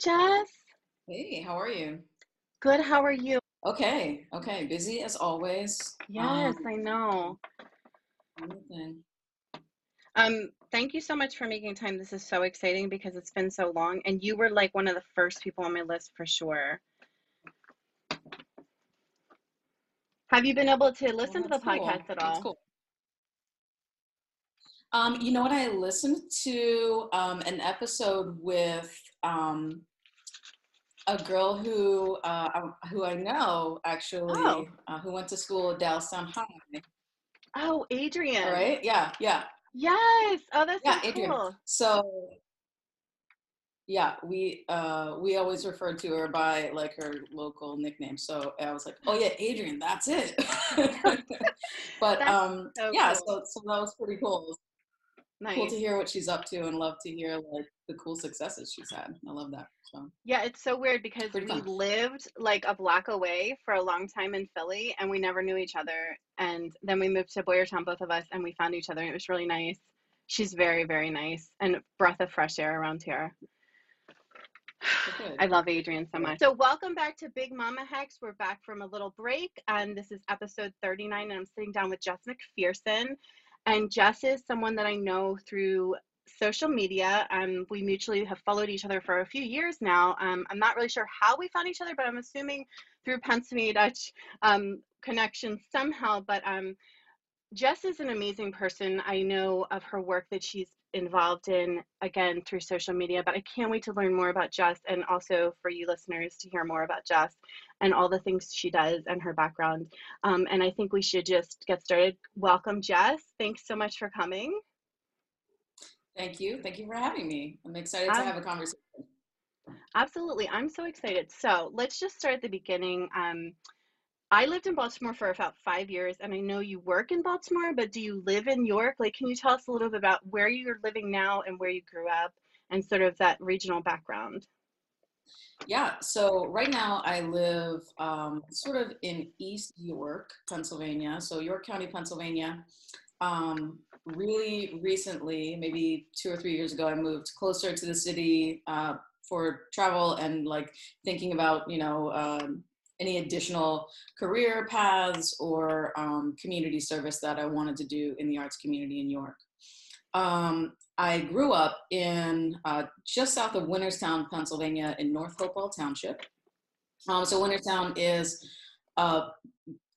Jess. Hey, how are you? Good. How are you? Okay, okay. Busy as always. Yes, um, I know. Anything. Um, thank you so much for making time. This is so exciting because it's been so long, and you were like one of the first people on my list for sure. Have you been able to listen well, to the cool. podcast at all? Cool. Um, you know what? I listened to um, an episode with um, a girl who uh, who I know actually, oh. uh, who went to school at Dallastown High. Oh, Adrian. All right. Yeah. Yeah. Yes. Oh, that's yeah, so Adrian. Cool. So yeah, we uh we always referred to her by like her local nickname. So I was like, oh yeah, Adrian, that's it. but that's um so yeah, cool. so so that was pretty cool. Nice. Cool to hear what she's up to and love to hear like the cool successes she's had. I love that. So yeah, it's so weird because Pretty we fun. lived like a block away for a long time in Philly and we never knew each other. And then we moved to Boyertown, both of us, and we found each other and it was really nice. She's very, very nice and a breath of fresh air around here. I love Adrian so much. So, welcome back to Big Mama Hacks. We're back from a little break, and this is episode 39. And I'm sitting down with Jess McPherson. And Jess is someone that I know through social media. Um, we mutually have followed each other for a few years now. Um, I'm not really sure how we found each other, but I'm assuming through Pennsylvania Dutch um, connections somehow. But um, Jess is an amazing person. I know of her work that she's involved in again through social media but i can't wait to learn more about jess and also for you listeners to hear more about jess and all the things she does and her background. Um, and i think we should just get started. Welcome jess. Thanks so much for coming. Thank you. Thank you for having me. I'm excited to have a conversation. absolutely. I'm so excited. So let's just start at the beginning. Um, I lived in Baltimore for about five years, and I know you work in Baltimore, but do you live in York? Like, can you tell us a little bit about where you're living now and where you grew up and sort of that regional background? Yeah, so right now I live um, sort of in East York, Pennsylvania, so York County, Pennsylvania. Um, really recently, maybe two or three years ago, I moved closer to the city uh, for travel and like thinking about, you know, um, any additional career paths or um, community service that I wanted to do in the arts community in York. Um, I grew up in uh, just south of Winterstown, Pennsylvania, in North Hopewell Township. Um, so Winterstown is uh,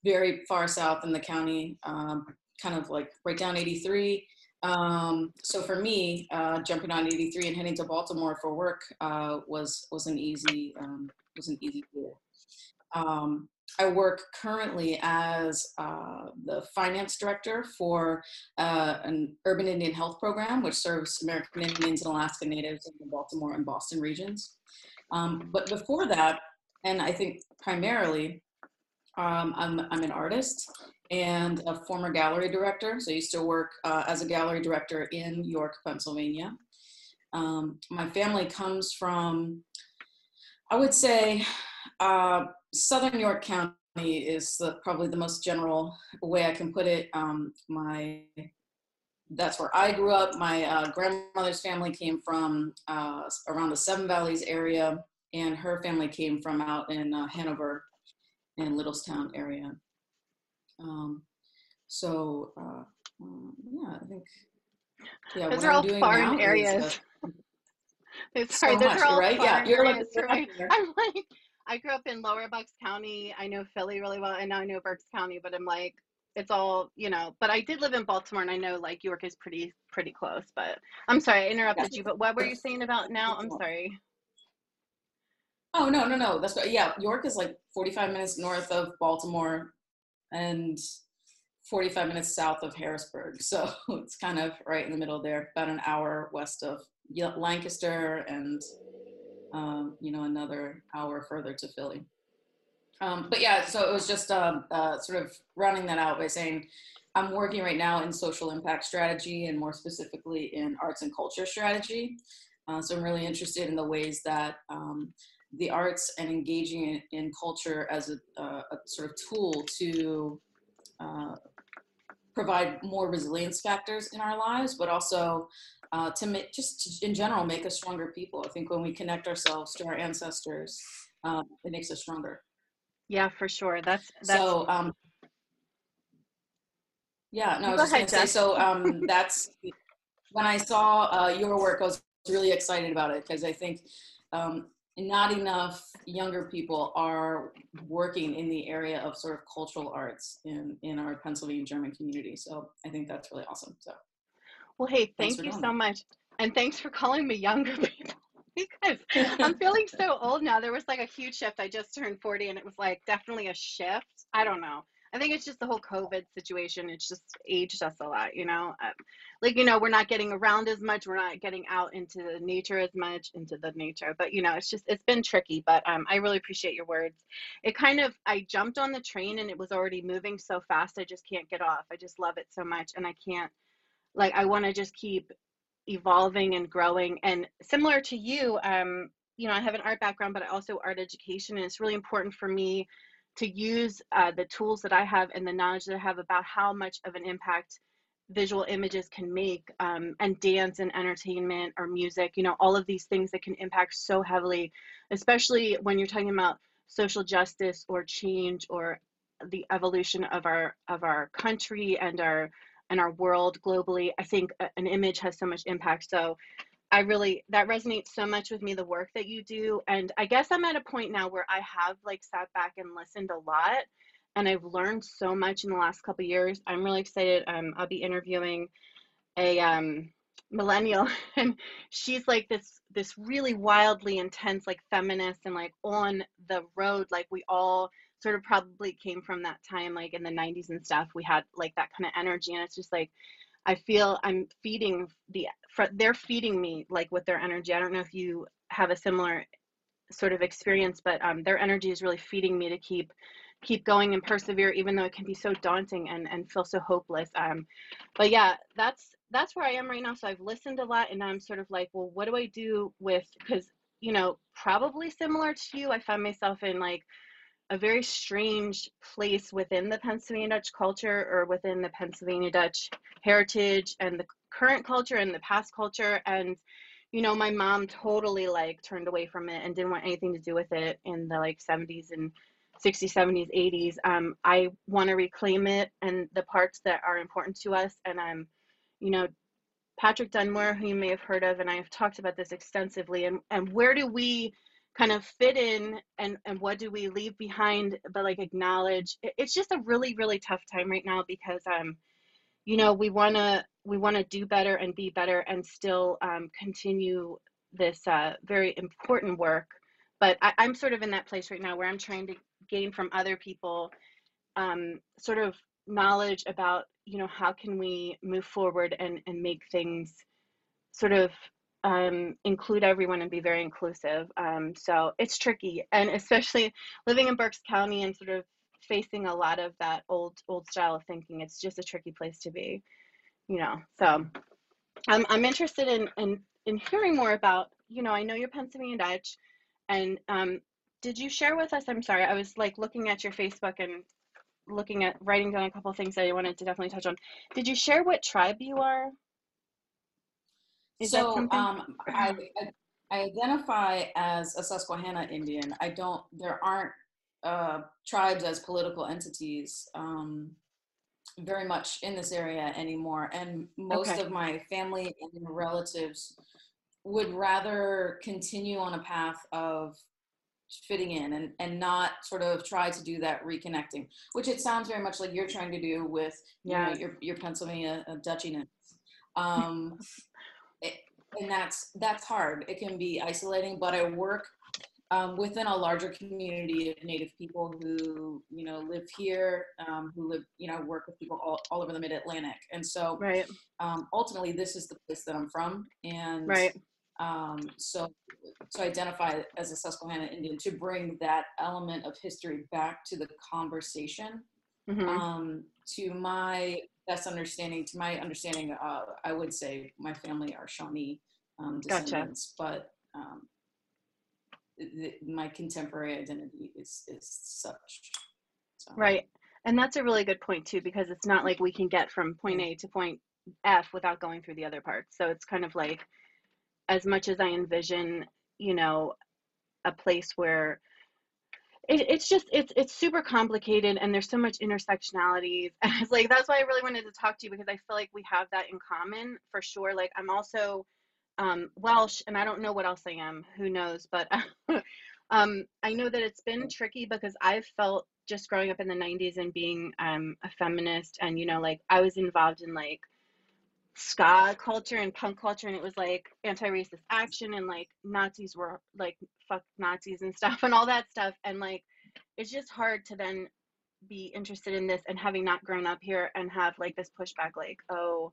very far south in the county, um, kind of like right down 83. Um, so for me, uh, jumping on 83 and heading to Baltimore for work uh, was was an easy um, was an easy deal. Um, I work currently as uh, the finance director for uh, an urban Indian health program, which serves American Indians and Alaska Natives in the Baltimore and Boston regions. Um, but before that, and I think primarily, um, I'm, I'm an artist and a former gallery director. So I used to work uh, as a gallery director in York, Pennsylvania. Um, my family comes from, I would say, uh, Southern York County is the, probably the most general way I can put it. Um, my that's where I grew up. My uh, grandmother's family came from uh, around the Seven Valleys area, and her family came from out in uh, Hanover and Littlestown area. Um, so uh, um, yeah, I think yeah. Those are all foreign areas. Is, uh, it's sorry, so those much, are all right? Yeah, you're like, right? I'm like I grew up in Lower Bucks County. I know Philly really well, and now I know Berks County. But I'm like, it's all you know. But I did live in Baltimore, and I know like York is pretty pretty close. But I'm sorry, I interrupted you. But what were you saying about now? I'm sorry. Oh no no no. That's yeah. York is like 45 minutes north of Baltimore, and 45 minutes south of Harrisburg. So it's kind of right in the middle there, about an hour west of Lancaster and um, you know, another hour further to Philly. Um, but yeah, so it was just um, uh, sort of rounding that out by saying I'm working right now in social impact strategy and more specifically in arts and culture strategy. Uh, so I'm really interested in the ways that um, the arts and engaging in, in culture as a, uh, a, sort of tool to uh, provide more resilience factors in our lives, but also uh, to make just in general make us stronger people. I think when we connect ourselves to our ancestors, um, it makes us stronger. Yeah, for sure. That's, that's so. Um, yeah, no, I was just ahead, say. So um, that's when I saw uh, your work. I was really excited about it because I think um, not enough younger people are working in the area of sort of cultural arts in in our Pennsylvania German community. So I think that's really awesome. So. Well, hey, thank you so much. And thanks for calling me younger people because I'm feeling so old now. There was like a huge shift. I just turned 40 and it was like definitely a shift. I don't know. I think it's just the whole COVID situation. It's just aged us a lot, you know. Um, like you know, we're not getting around as much. We're not getting out into nature as much, into the nature. But you know, it's just it's been tricky. But um, I really appreciate your words. It kind of I jumped on the train and it was already moving so fast. I just can't get off. I just love it so much, and I can't like I want to just keep evolving and growing. And similar to you, um, you know, I have an art background, but I also art education, and it's really important for me to use uh, the tools that I have and the knowledge that I have about how much of an impact visual images can make um, and dance and entertainment or music you know all of these things that can impact so heavily especially when you're talking about social justice or change or the evolution of our of our country and our and our world globally. I think an image has so much impact. So I really that resonates so much with me the work that you do and I guess I'm at a point now where I have like sat back and listened a lot and I've learned so much in the last couple years. I'm really excited. Um, I'll be interviewing a um, millennial and she's like this this really wildly intense like feminist and like on the road like we all sort of probably came from that time like in the 90s and stuff we had like that kind of energy and it's just like i feel i'm feeding the they're feeding me like with their energy. I don't know if you have a similar sort of experience but um, their energy is really feeding me to keep keep going and persevere even though it can be so daunting and and feel so hopeless. Um but yeah that's that's where i am right now. So i've listened a lot and i'm sort of like well what do i do with because you know probably similar to you i find myself in like a very strange place within the Pennsylvania Dutch culture or within the Pennsylvania Dutch heritage and the current culture and the past culture. And, you know, my mom totally like turned away from it and didn't want anything to do with it in the like 70s and 60s, 70s, 80s. Um, I want to reclaim it and the parts that are important to us. And I'm, you know, Patrick Donmoyer, who you may have heard of, and I have talked about this extensively. And, and where do we kind of fit in and and what do we leave behind but like acknowledge it's just a really really tough time right now because um you know we want to we want to do better and be better and still um, continue this uh, very important work but I, i'm sort of in that place right now where i'm trying to gain from other people um, sort of knowledge about you know how can we move forward and and make things sort of um, include everyone and be very inclusive. Um, so it's tricky, and especially living in Berks County and sort of facing a lot of that old old style of thinking. It's just a tricky place to be, you know. So I'm I'm interested in in in hearing more about. You know, I know you're Pennsylvania Dutch, and um, did you share with us? I'm sorry, I was like looking at your Facebook and looking at writing down a couple things that I wanted to definitely touch on. Did you share what tribe you are? Is so um, I, I identify as a Susquehanna Indian. I don't. There aren't uh, tribes as political entities um, very much in this area anymore, and most okay. of my family and relatives would rather continue on a path of fitting in and, and not sort of try to do that reconnecting, which it sounds very much like you're trying to do with yeah. You know, your, your Pennsylvania uh, Dutchiness. Um, and that's that's hard. It can be isolating, but I work um, within a larger community of Native people who you know live here, um, who live you know work with people all, all over the Mid Atlantic, and so right. um, ultimately this is the place that I'm from, and right. Um, so to identify as a Susquehanna Indian to bring that element of history back to the conversation. Mm-hmm. Um, to my best understanding, to my understanding, uh, I would say my family are Shawnee um, descendants, gotcha. but um, the, my contemporary identity is is such. So. Right. And that's a really good point too, because it's not like we can get from point A to point F without going through the other parts. So it's kind of like, as much as I envision, you know, a place where it, it's just it's it's super complicated and there's so much intersectionalities and it's like that's why i really wanted to talk to you because i feel like we have that in common for sure like i'm also um, welsh and i don't know what else i am. Who knows? But um, i know that it's been tricky because i've felt just growing up in the 90s and being um, a feminist and you know like i was involved in like ska culture and punk culture and it was like anti-racist action and like nazis were like fuck nazis and stuff and all that stuff. And like it's just hard to then be interested in this and having not grown up here and have like this pushback like oh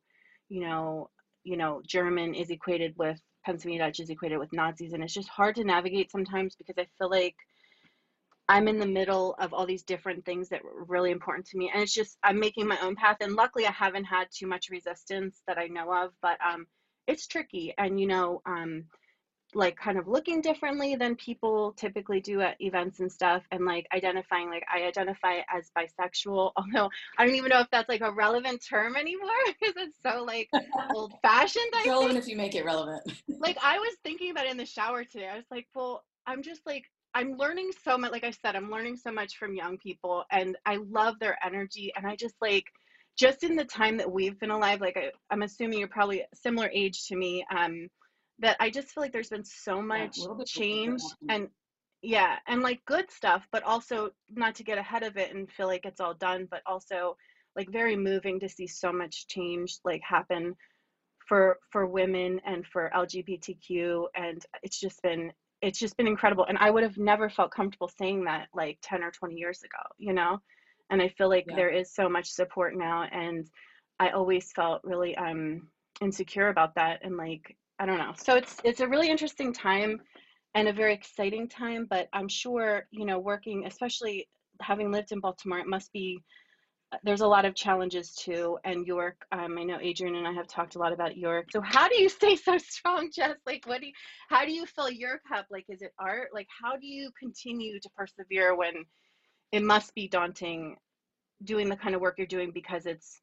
you know you know german is equated with pennsylvania dutch is equated with nazis and it's just hard to navigate sometimes because i feel like I'm in the middle of all these different things that were really important to me. And it's just, I'm making my own path. And luckily, I haven't had too much resistance that I know of, but um, it's tricky. And, you know, um, like kind of looking differently than people typically do at events and stuff and like identifying like i identify as bisexual although i don't even know if that's like a relevant term anymore because it's so like old fashioned relevant if you make it relevant like i was thinking about it in the shower today i was like well i'm just like I'm learning so much. Like I said, I'm learning so much from young people, and I love their energy. And I just like, just in the time that we've been alive, like I, am assuming you're probably similar age to me. Um, that I just feel like there's been so much yeah, change and yeah, and like good stuff, but also not to get ahead of it and feel like it's all done, but also like very moving to see so much change like happen for for women and for LGBTQ and it's just been it's just been incredible and i would have never felt comfortable saying that like 10 or 20 years ago you know and i feel like yeah. there is so much support now and i always felt really um insecure about that and like i don't know. So it's it's a really interesting time and a very exciting time but i'm sure you know working especially having lived in baltimore it must be there's a lot of challenges too and york um, i know adrian and i have talked a lot about york. So how do you stay so strong jess? Like what do you how do you fill your cup like is it art? Like how do you continue to persevere when it must be daunting doing the kind of work you're doing because it's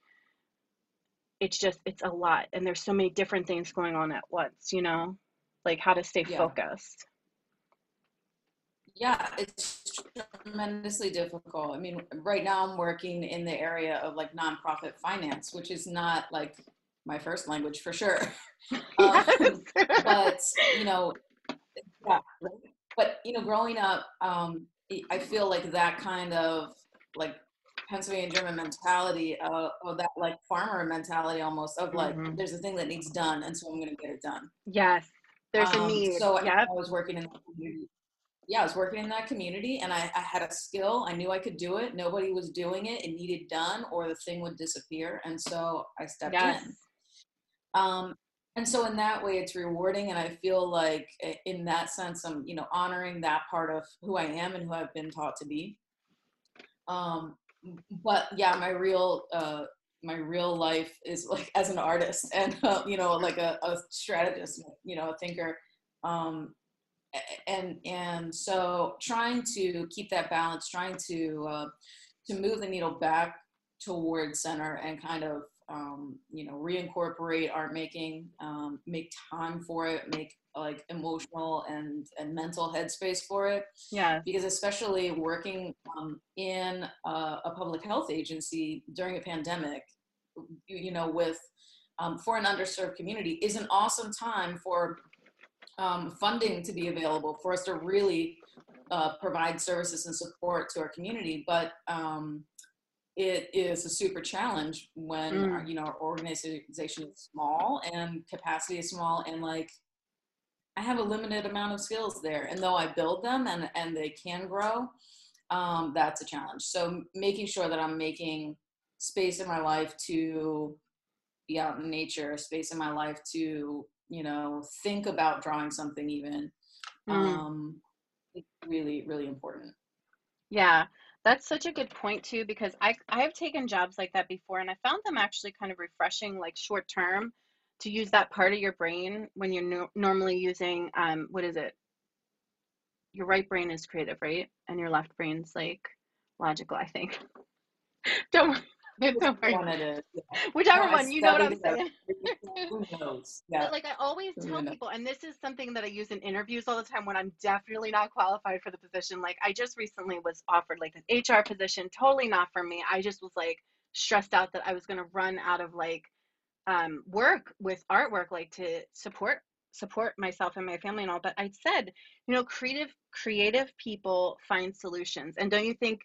it's just it's a lot and there's so many different things going on at once you know like how to stay yeah. focused yeah, it's tremendously difficult. I mean, right now I'm working in the area of like nonprofit finance, which is not like my first language for sure. um, but you know, yeah, but you know, growing up, um, I feel like that kind of like Pennsylvania German mentality, uh, or that like farmer mentality almost of like, mm-hmm. there's a thing that needs done, and so I'm going to get it done. Yes, there's um, a need. So yep. I, I was working in the community yeah, I was working in that community and I, I, had a skill. I knew I could do it. Nobody was doing it. It needed done or the thing would disappear. And so I stepped yes. in. Um, and so in that way, it's rewarding. And I feel like in that sense, I'm, you know, honoring that part of who I am and who I've been taught to be. Um, but yeah, my real, uh, my real life is like as an artist and, uh, you know, like a, a strategist, you know, a thinker. Um, and and so trying to keep that balance trying to uh, to move the needle back towards center and kind of um, you know reincorporate art making um, make time for it make like emotional and and mental headspace for it yeah because especially working um, in a, a, public health agency during a pandemic you, you know with um, for an underserved community is an awesome time for um, funding to be available for us to really uh, provide services and support to our community. But um, it is a super challenge when mm. our, you know our organization is small and capacity is small and like I have a limited amount of skills there. And though I build them and and they can grow, um, that's a challenge. So making sure that I'm making space in my life to be out in nature, space in my life to you know think about drawing something even mm. um it's really really important yeah that's such a good point too because i i have taken jobs like that before and i found them actually kind of refreshing like short term to use that part of your brain when you're no- normally using um what is it? Your right brain is creative right? And your left brain's like logical i think. Don't don't worry. One it is. Yeah. Whichever one, you know what I'm saying. Who knows? Yeah. But like I always tell people, and this is something that I use in interviews all the time when I'm definitely not qualified for the position. Like I just recently was offered like an HR position, totally not for me. I just was like stressed out that I was gonna run out of like um, work with artwork, like to support support myself and my family and all. But I said, you know, creative creative people find solutions, and don't you think?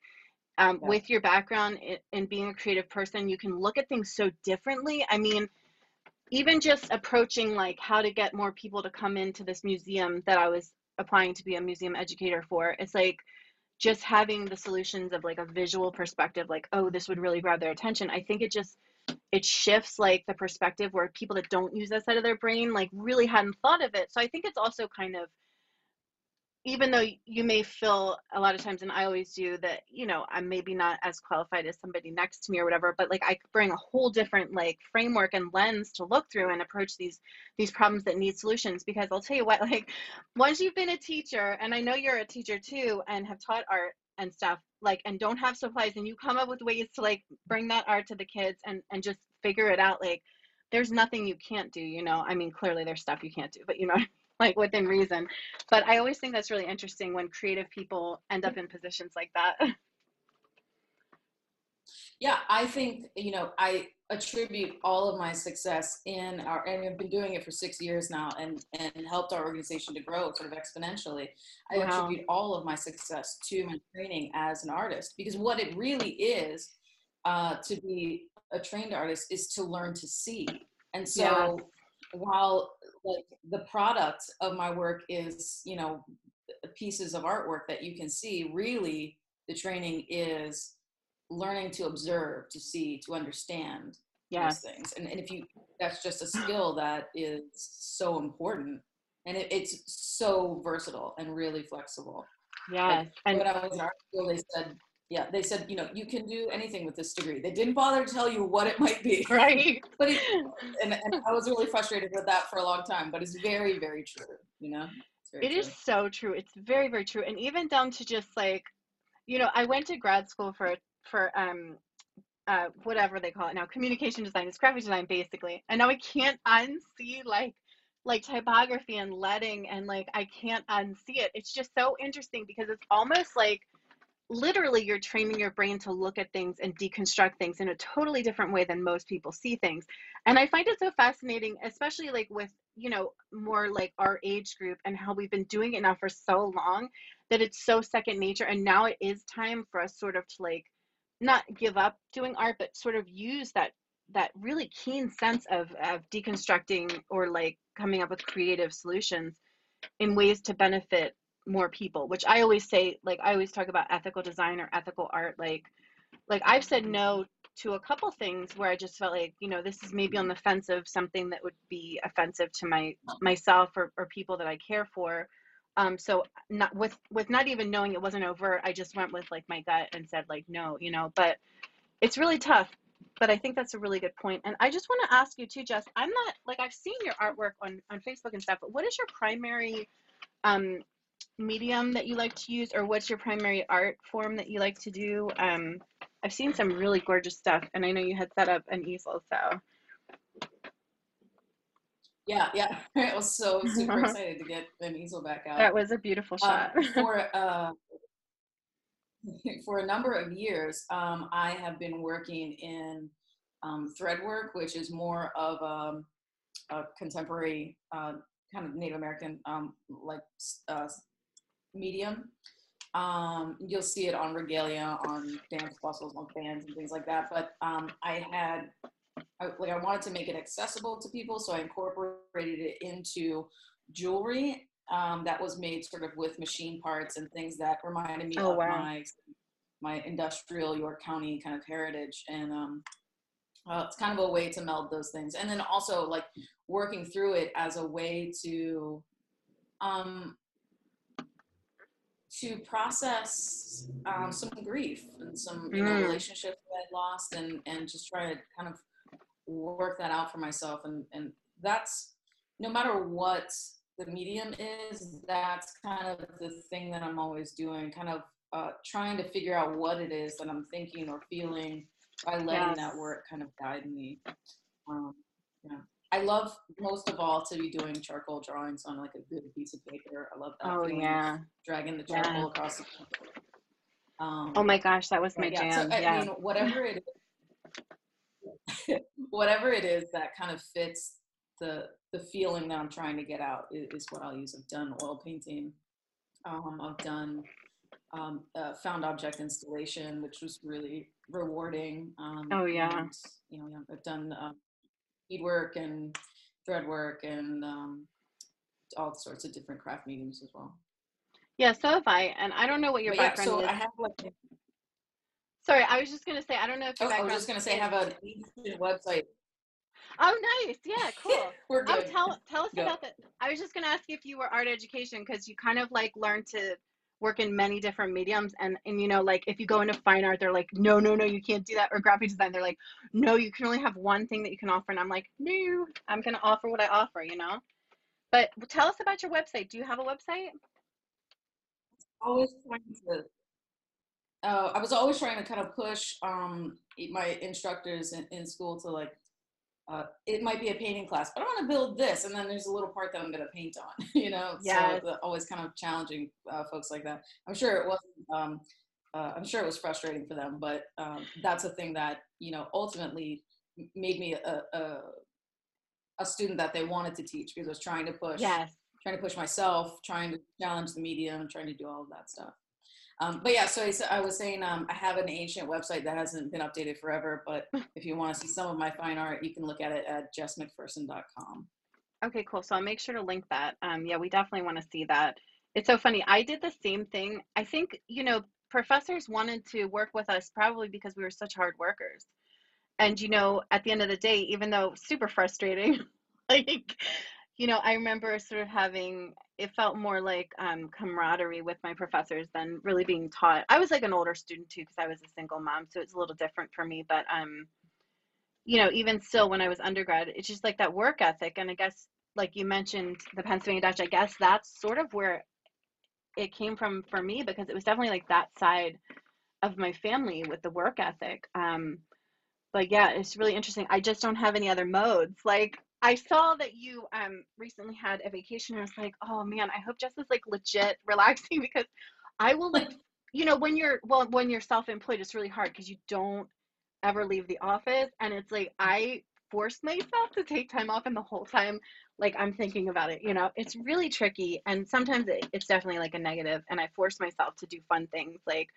Um, Yeah. with your background in, in being a creative person, you can look at things so differently. I mean, even just approaching like how to get more people to come into this museum that I was applying to be a museum educator for, it's like just having the solutions of like a visual perspective, like, oh, this would really grab their attention. I think it just it shifts like the perspective where people that don't use that side of their brain like really hadn't thought of it. So I think it's also kind of even though you may feel a lot of times and i always do that you know i'm maybe not as qualified as somebody next to me or whatever but like i bring a whole different like framework and lens to look through and approach these these problems that need solutions because i'll tell you what like once you've been a teacher and i know you're a teacher too and have taught art and stuff like and don't have supplies and you come up with ways to like bring that art to the kids and and just figure it out like there's nothing you can't do you know? I mean clearly there's stuff you can't do but you know like within reason but i always think that's really interesting when creative people end up in positions like that Yeah, I think, you know, I attribute all of my success in our, and I've been doing it for six years now and, and helped our organization to grow sort of exponentially. I Wow. attribute all of my success to my training as an artist because what it really is uh, to be a trained artist is to learn to see. And so Yes. while like the product of my work is, you know, pieces of artwork that you can see, really the training is learning to observe, to see, to understand yes those things. And, and if you, that's just a skill that is so important. And it, it's so versatile and really flexible. yes and when I was in art school, they said, yeah, they said, you know, you can do anything with this degree. They didn't bother to tell you what it might be. right But it, and, and I was really frustrated with that for a long time, but it's very, very true, you know? It is true. so true. It's very, very true. And even down to just like, you know, I went to grad school for for um uh whatever they call it now, communication design, is graphic design basically. And now I can't unsee like like typography and letting and like I can't unsee it. It's just so interesting because it's almost like literally you're training your brain to look at things and deconstruct things in a totally different way than most people see things. And I find it so fascinating, especially like with, you know, more like our age group and how we've been doing it now for so long that it's so second nature. And now it is time for us sort of to like not give up doing art, but sort of use that that really keen sense of of deconstructing or like coming up with creative solutions in ways to benefit more people which i always say like i always talk about ethical design or ethical art like like i've said no to a couple things where i just felt like you know this is maybe on the fence of something that would be offensive to my myself or, or people that i care for. Um so not with with not even knowing it wasn't overt i just went with like my gut and said like no you know but it's really tough but i think that's a really good point. And i just want to ask you too jess i'm not like i've seen your artwork on on facebook and stuff but what is your primary um medium that you like to use or what's your primary art form that you like to do um i've seen some really gorgeous stuff and i know you had set up an easel so Yeah, yeah. I was so super excited to get an easel back out. that was a beautiful Um, shot for uh, for a number of years, um, I have been working in um, thread work, which is more of um, a contemporary uh, kind of Native American um, like uh, medium. Um, you'll see it on regalia, on dance bustles, on fans, and things like that. But um, I had I, like I wanted to make it accessible to people, so I incorporated it into jewelry um, that was made sort of with machine parts and things that reminded me Oh, of wow. my my industrial York County kind of heritage, and um, uh, it's kind of a way to meld those things, and then also like working through it as a way to um, to process um, some grief and some you know Mm. relationships that I lost, and and just try to kind of work that out for myself, and and that's no matter what the medium is, that's kind of the thing that I'm always doing, kind of uh, trying to figure out what it is that I'm thinking or feeling by letting Yes. that work kind of guide me. Um, yeah. I love most of all to be doing charcoal drawings on like a good piece of paper. I love that. Oh feeling yeah. dragging the Yeah. charcoal across the um, Oh my gosh, that was my yeah, so, jam. I Yeah. mean, whatever it is, whatever it is that kind of fits the the feeling that I'm trying to get out is, is what I'll use. I've done oil painting. Um, I've done um, uh, found object installation, which was really rewarding. Um, Oh, yeah. and, you know, yeah, I've done uh, beadwork and thread work and um, all sorts of different craft mediums as well. Yeah, so have I. And I don't know what your But yeah, background so is. I have like Sorry, I was just gonna say I don't know if Oh, your I was just gonna say, I have a website. Oh nice. Yeah, cool. We're Oh, tell tell us Go. about that. I was just gonna ask if you were art education because you kind of like learned to work in many different mediums and and you know like if you go into fine art they're like no no no you can't do that or graphic design they're like no you can only have one thing that you can offer and I'm like no I'm gonna offer what I offer you know. But tell us about your website. Do you have a website? always trying to. Uh, I was always trying to kind of push um, my instructors in, in school to like. Uh, it might be a painting class, but I want to build this, and then there's a little part that I'm going to paint on. You know, Yes. so the, always kind of challenging uh, folks like that. I'm sure it wasn't. Um, uh, I'm sure it was frustrating for them, but um, that's a thing that you know ultimately made me a, a a student that they wanted to teach because I was trying to push Yes. trying to push myself, trying to challenge the medium, trying to do all of that stuff. Um, but yeah, so I was saying um, I have an ancient website that hasn't been updated forever, but if you want to see some of my fine art, you can look at it at jessmcpherson.com. Okay, cool. So I'll make sure to link that. Um, yeah, we definitely want to see that. It's so funny. I did the same thing. I think, you know, professors wanted to work with us probably because we were such hard workers. And, you know, at the end of the day, even though super frustrating, like, you know, I remember sort of having, it felt more like um, camaraderie with my professors than really being taught. I was like an older student too, because I was a single mom. So it's a little different for me. But, um, you know, even still when I was undergrad, it's just like that work ethic. And I guess, like you mentioned, the Pennsylvania Dutch, I guess that's sort of where it came from for me because it was definitely like that side of my family with the work ethic. Um, but yeah, it's really interesting. I just don't have any other modes. Like I saw that you um recently had a vacation and I was like, oh man, I hope Jess is like legit relaxing because I will like you know, when you're well when you're self-employed, it's really hard because you don't ever leave the office and it's like I force myself to take time off and the whole time like I'm thinking about it, you know. It's really tricky and sometimes it, it's definitely like a negative and I force myself to do fun things like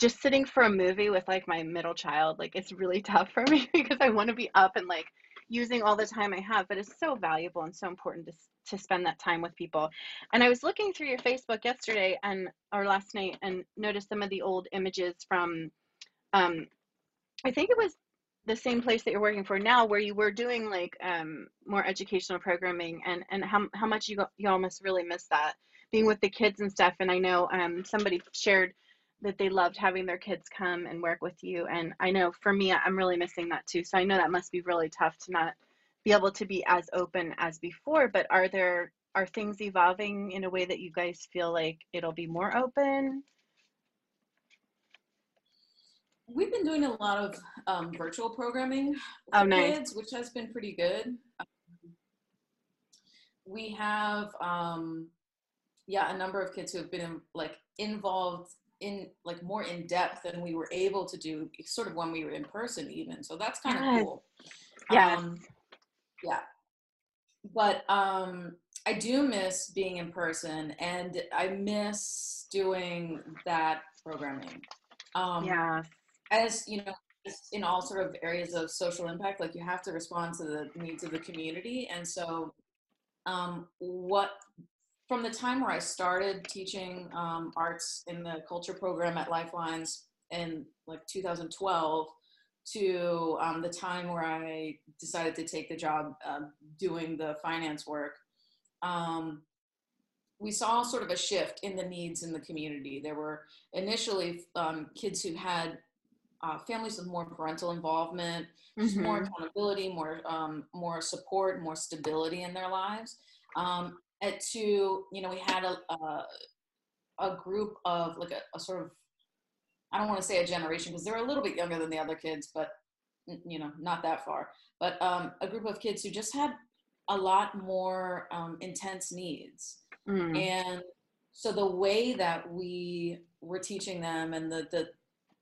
just sitting for a movie with like my middle child like it's really tough for me because I want to be up and like using all the time I have but it's so valuable and so important to to spend that time with people. And I was looking through your Facebook yesterday and or last night and noticed some of the old images from um I think it was the same place that you're working for now where you were doing like um more educational programming and and how how much you you almost really miss that being with the kids and stuff and I know um somebody shared that they loved having their kids come and work with you and I know for me I'm really missing that too so I know that must be really tough to not be able to be as open as before but are there are things evolving in a way that you guys feel like it'll be more open We've been doing a lot of um, virtual programming Oh, nice. kids, which has been pretty good. Um, we have, um, yeah, a number of kids who have been in, like involved in like more in depth than we were able to do, sort of when we were in person, even. So that's kind of Yes. cool. Yes. Um, yeah, but um, I do miss being in person, and I miss doing that programming. Um, yeah as you know in all sort of areas of social impact like you have to respond to the needs of the community and so um, what from the time where i started teaching um, arts in the culture program at lifelines in like 2012 to um, the time where i decided to take the job um, doing the finance work um, we saw sort of a shift in the needs in the community there were initially um, kids who had uh, families with more parental involvement, just more accountability, more um, more support, more stability in their lives. Um, to you know, we had a, a a group of like a, a sort of I don't want to say a generation because they're a little bit younger than the other kids, but you know, not that far. But um, a group of kids who just had a lot more um, intense needs, mm. and so the way that we were teaching them and the the,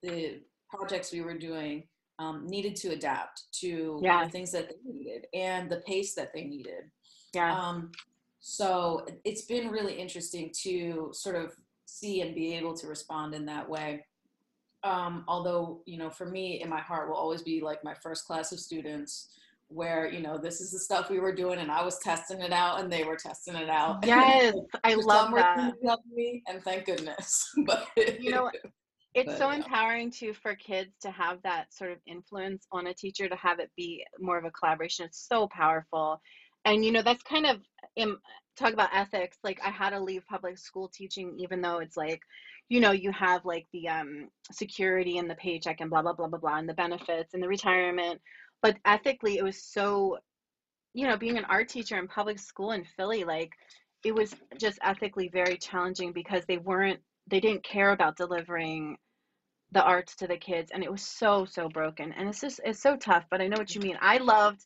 the projects we were doing um, needed to adapt to yeah. the things that they needed and the pace that they needed. Yeah. Um, so it's been really interesting to sort of see and be able to respond in that way. Um, although, you know, for me, in my heart, will always be like my first class of students where you know this is the stuff we were doing and i was testing it out and they were testing it out yes i love that me, and thank goodness but you know it's but, so yeah. empowering to for kids to have that sort of influence on a teacher to have it be more of a collaboration it's so powerful and you know that's kind of in, talk about ethics like i had to leave public school teaching even though it's like you know you have like the um security and the paycheck and blah blah blah blah blah and the benefits and the retirement. But ethically it was so you know being an art teacher in public school in philly like it was just ethically very challenging because they weren't they didn't care about delivering the arts to the kids and it was so so broken. And it's just it's so tough but i know what you mean. I loved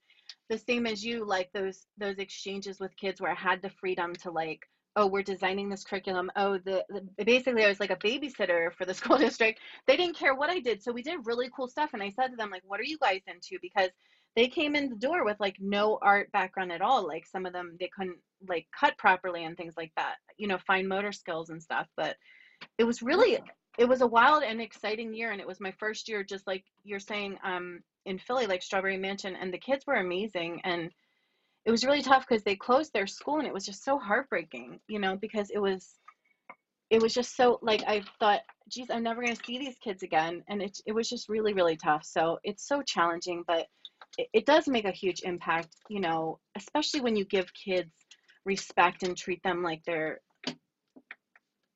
the same as you like those those exchanges with kids where i had the freedom to like oh we're designing this curriculum. Oh the, the, basically i was like a babysitter for the school district. They didn't care what i did so we did really cool stuff and i said to them like what are you guys into? Because they came in the door with like no art background at all like some of them they couldn't like cut properly and things like that you know fine motor skills and stuff but it was really it was a wild and exciting year and it was my first year just like you're saying um in philly like strawberry mansion and the kids were amazing and it was really tough because they closed their school and it was just so heartbreaking, you know, because it was it was just so like I thought, geez, I'm never gonna see these kids again. And it it was just really, really tough. So it's so challenging, but it, it does make a huge impact, you know, especially when you give kids respect and treat them like they're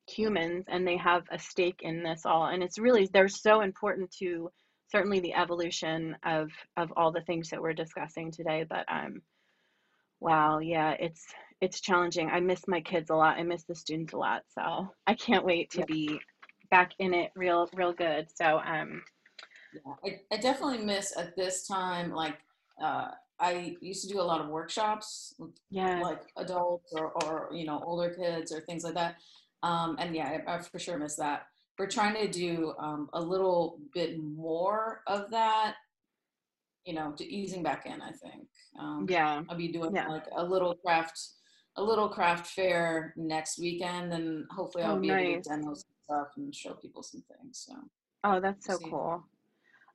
humans and they have a stake in this all. And it's really they're so important to certainly the evolution of of all the things that we're discussing today. But um Wow, yeah, it's it's challenging. I miss my kids a lot. I miss the students a lot. So I can't wait to be back in it real real good. So um yeah, I, I definitely miss at this time like uh I used to do a lot of workshops yeah like adults or, or you know older kids or things like that. Um and yeah, I, I for sure miss that. We're trying to do um, a little bit more of that you know, to easing back in, I think. Um, yeah. I'll be doing yeah. like a little craft, a little craft fair next weekend, and hopefully I'll oh, be nice. able to demo some stuff and show people some things. So. Oh, that's so cool.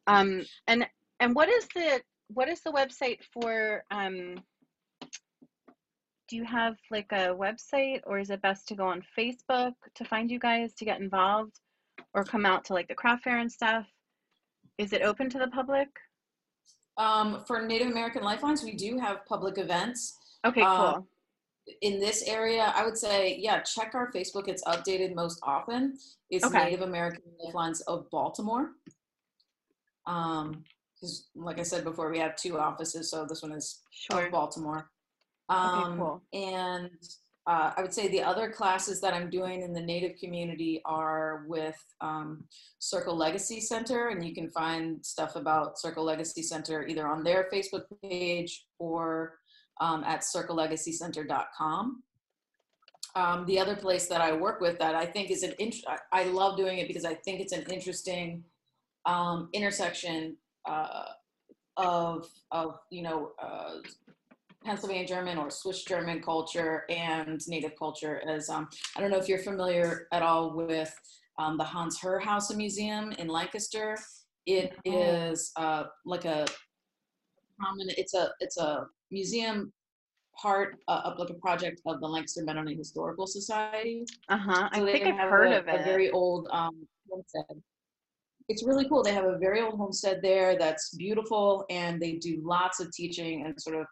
Um, and and what is the what is the website for? Um, do you have like a website, or is it best to go on Facebook to find you guys to get involved, or come out to like the craft fair and stuff? Is it open to the public? Um, for Native American Lifelines, we do have public events. Okay, cool. Um, in this area, I would say, yeah, check our Facebook. It's updated most often. It's okay. Native American Lifelines of Baltimore. Um, because like I said before, we have two offices, so this one is sure. Baltimore. Um, okay, cool. And uh, I would say the other classes that I'm doing in the Native community are with um, Circle Legacy Center, and you can find stuff about Circle Legacy Center either on their Facebook page or um, at circlelegacycenter.com. Um, the other place that I work with that I think is an int- I love doing it because I think it's an interesting um, intersection uh, of of you know uh, Pennsylvania German or Swiss German culture and Native culture. As um, I don't know if you're familiar at all with um, the Hans Herr House Museum in Lancaster. It oh. is uh, like a prominent. It's a it's a museum part uh, of like a project of the Lancaster Mennonite Historical Society. Uh huh. So I think I've heard a, of it. A very old um, homestead. It's really cool. They have a very old homestead there that's beautiful, and they do lots of teaching and sort of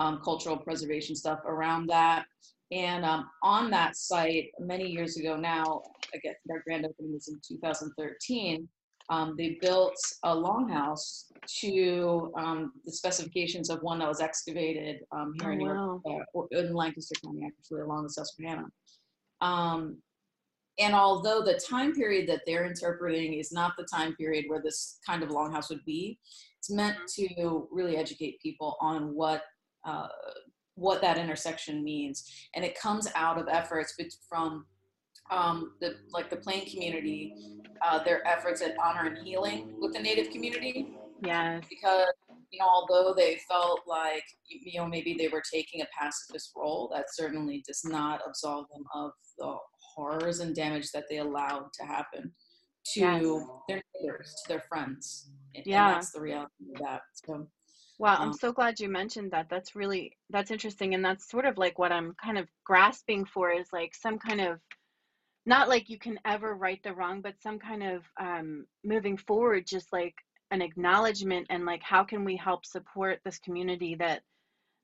um, cultural preservation stuff around that. And um, on that site, many years ago now, I guess their grand opening was in 2013, um, they built a longhouse to um, the specifications of one that was excavated um, here oh, in New York, uh, in Lancaster County, actually along the Susquehanna. Um, and although the time period that they're interpreting is not the time period where this kind of longhouse would be, it's meant mm-hmm. to really educate people on what uh, what that intersection means, and it comes out of efforts from um, the like the Plain community, uh, their efforts at honor and healing with the Native community. Yes. Because you know, although they felt like you know maybe they were taking a pacifist role, that certainly does not absolve them of the horrors and damage that they allowed to happen to yes. their neighbors, to their friends. And, yeah, and that's the reality of that. So. Wow, I'm um, so glad you mentioned that. That's really that's interesting, and that's sort of like what I'm kind of grasping for is like some kind of not like you can ever right the wrong, but some kind of um, moving forward, just like an acknowledgement and like how can we help support this community that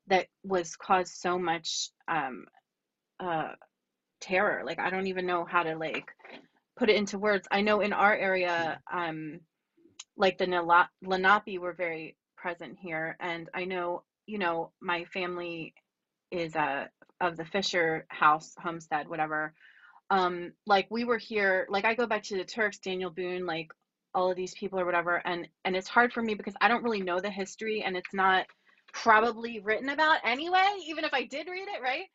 that was caused so much um, uh, terror. Like I don't even know how to like put it into words. I know in our area, um, like the Lenape were very present here, and I know you know my family is a of the Fisher House homestead, whatever. Um, like we were here, like I go back to the Turks, Daniel Boone, like all of these people or whatever, and and it's hard for me because I don't really know the history, and it's not probably written about anyway, even if I did read it, right?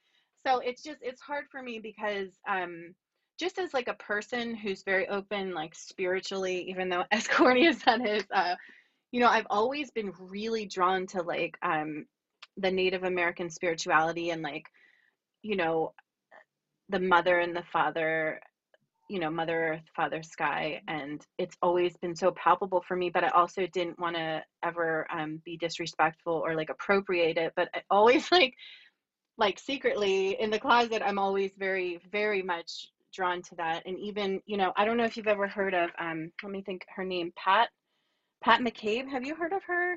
so it's just it's hard for me because um just as like a person who's very open like spiritually even though as corny as that is uh you know i've always been really drawn to like um the native american spirituality and like you know the mother and the father you know mother earth father sky and it's always been so palpable for me but i also didn't want to ever um, be disrespectful or like appropriate it but i always like like secretly in the closet i'm always very very much drawn to that and even you know i don't know if you've ever heard of um let me think her name pat pat mccabe have you heard of her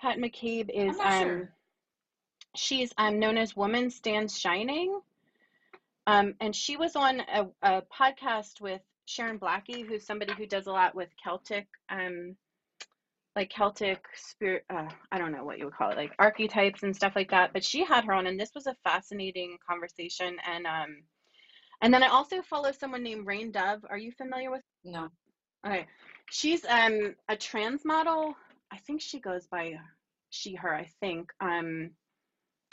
pat mccabe is um sure. she's um known as woman stands shining um and she was on a, a podcast with sharon blackie who's somebody who does a lot with celtic um like Celtic spirit, uh, I don't know what you would call it, like archetypes and stuff like that. But she had her on, and this was a fascinating conversation. And um, and then I also follow someone named Rain Dove. Are you familiar with? No. Okay, she's um a trans model. I think she goes by she her. I think um,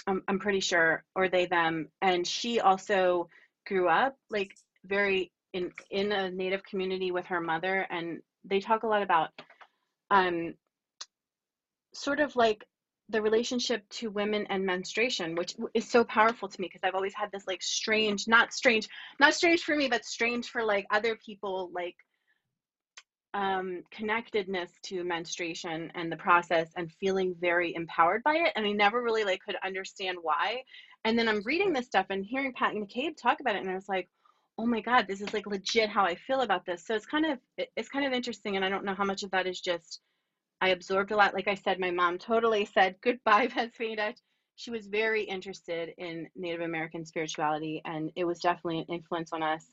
I'm I'm pretty sure, or they them. And she also grew up like very in in a native community with her mother, and they talk a lot about um, sort of like the relationship to women and menstruation, which is so powerful to me because I've always had this like strange, not strange, not strange for me, but strange for like other people, like um, connectedness to menstruation and the process and feeling very empowered by it. And I never really like could understand why. And then I'm reading this stuff and hearing Pat McCabe talk about it, and I was like, oh my god this is like legit how i feel about this so it's kind of it's kind of interesting and i don't know how much of that is just i absorbed a lot like i said my mom totally said goodbye pennsylvania she was very interested in native american spirituality and it was definitely an influence on us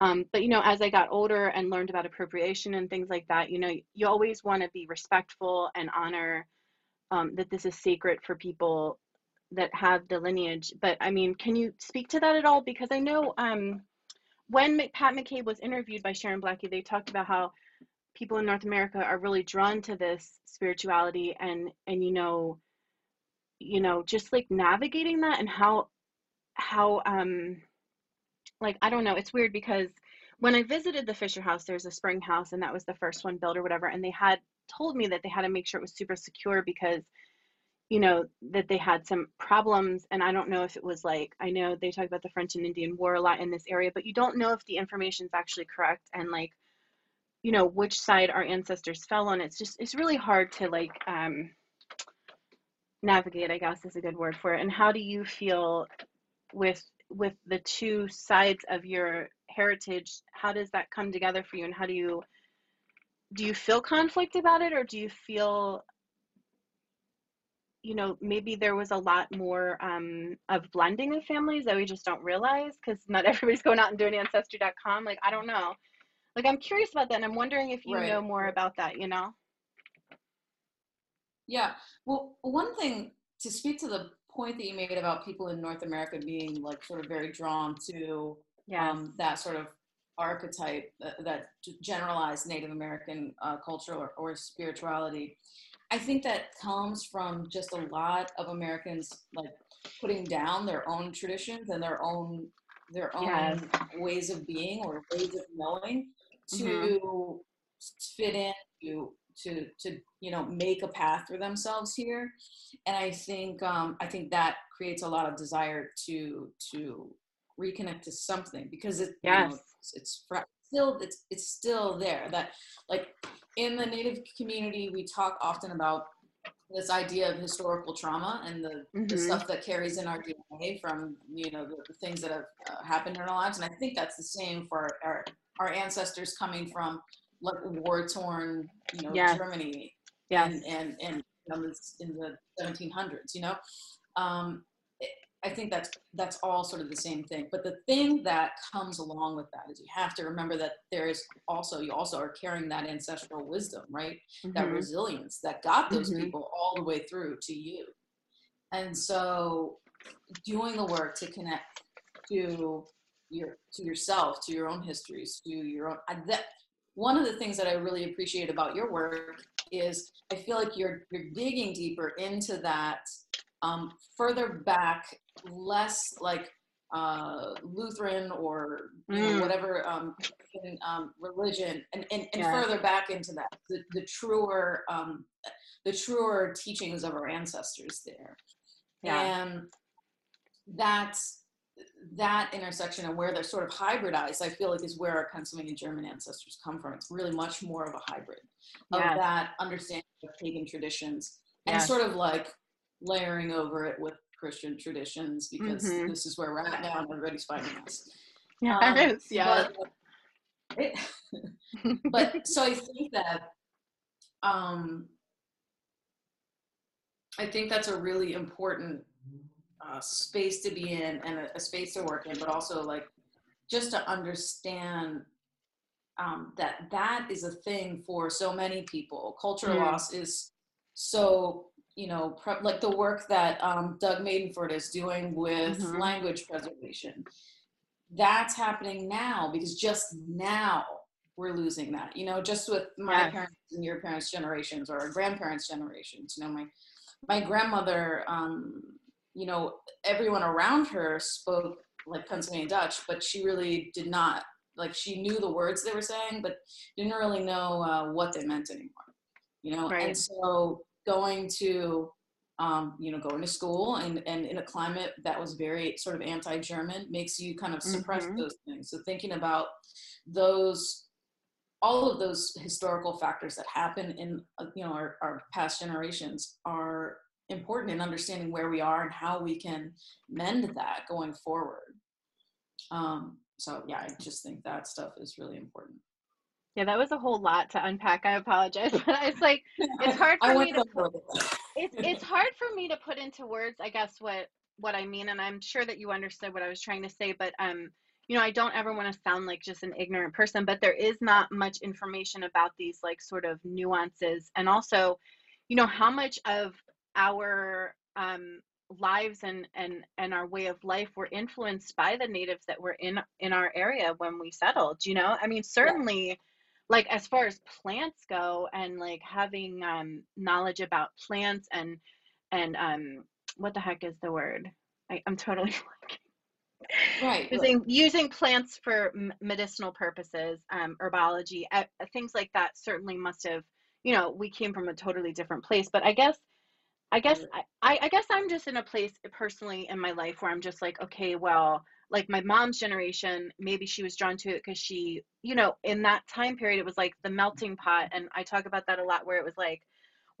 um, but you know as i got older and learned about appropriation and things like that you know you always want to be respectful and honor um, that this is sacred for people that have the lineage. But i mean can you speak to that at all? Because i know um, when Pat McCabe was interviewed by Sharon Blackie, they talked about how people in North America are really drawn to this spirituality and and you know you know just like navigating that and how how um like I don't know it's weird because when I visited the Fisher House there's a spring house and that was the first one built or whatever and they had told me that they had to make sure it was super secure because you know that they had some problems and i don't know if it was like i know they talk about the french and indian war a lot in this area but you don't know if the information is actually correct and like you know which side our ancestors fell on. It's just it's really hard to like um navigate i guess is a good word for it. And how do you feel with with the two sides of your heritage how does that come together for you and how do you do you feel conflict about it or do you feel you know, maybe there was a lot more um, of blending of families that we just don't realize because not everybody's going out and doing ancestry.com. Like, I don't know. Like, I'm curious about that. And I'm wondering if you right. know more about that, you know? Yeah. Well, one thing to speak to the point that you made about people in North America being like sort of very drawn to um, that sort of archetype that, that generalized Native American uh, culture or, or spirituality. I think that comes from just a lot of Americans like putting down their own traditions and their own their own Yes. ways of being or ways of knowing to Mhm. fit in to to to you know make a path for themselves here. And i think um i think that creates a lot of desire to to reconnect to something because it you know, it's, it's fr- still it's it's still there. That like in the native community we talk often about this idea of historical trauma and the, the Mhm. stuff that carries in our DNA from you know the, the things that have uh, happened in our lives, and I think that's the same for our our ancestors coming from like war torn you know. Germany Yes. and and and you know, in the 1700s, you know. Um, I think that's that's all sort of the same thing. But the thing that comes along with that is you have to remember that there is also you also are carrying that ancestral wisdom, right? That Mhm. resilience that got those Mhm. people all the way through to you. And so, doing the work to connect to your to yourself, to your own histories, to your own I, that one of the things that I really appreciate about your work is I feel like you're you're digging deeper into that um, further back, less like uh, Lutheran or you know, Mm. whatever um, um, religion, and, and, and Yeah. further back into that the, the truer um, the truer teachings of our ancestors there, Yeah. and that's that intersection and where they're sort of hybridized, I feel like is where our Pennsylvania German ancestors come from. It's really much more of a hybrid of Yes. that understanding of pagan traditions and Yes. sort of like layering over it with Christian traditions because Mhm. this is where we're at now and everybody's fighting us. Yes. Um, yeah. But, it- but so I think that um, I think that's a really important uh, space to be in and a, a space to work in, but also like just to understand um, that that is a thing for so many people. Cultural Mm. loss is so you know pre- like the work that um, Doug Madenford is doing with Mhm. language preservation. That's happening now because just now we're losing that. You know, just with my parents and your parents' generations or our grandparents' generations. You know, my my grandmother, um, you know, everyone around her spoke like Pennsylvania Dutch, but she really did not. Like she knew the words they were saying, but didn't really know uh, what they meant anymore. You know, Right. and so going to, um, you know, going to school and and in a climate that was very sort of anti-German makes you kind of suppress Mhm. those things. So thinking about those all of those historical factors that happen in uh, you know our, our past generations are important in understanding where we are and how we can mend that going forward um, so yeah i just think that stuff is really important Yeah, that was a whole lot to unpack. I apologize, but it's like it's hard for me to it. it's it's hard for me to put into words, I guess what what I mean, and I'm sure that you understood what I was trying to say, but um, you know, I don't ever want to sound like just an ignorant person, but there is not much information about these like sort of nuances, and also, you know, how much of our um lives and and and our way of life were influenced by the natives that were in in our area when we settled you know? I mean certainly like as far as plants go and like having um knowledge about plants and and um what the heck is the word? I, i'm totally right right. using using plants for m- medicinal purposes um herbology uh, things like that certainly must have you know we came from a totally different place but i guess I guess I, I guess I'm just in a place personally in my life where I'm just like, okay, well, like my mom's generation, maybe she was drawn to it because she, you know, in that time period, it was like the melting pot. And I talk about that a lot where it was like,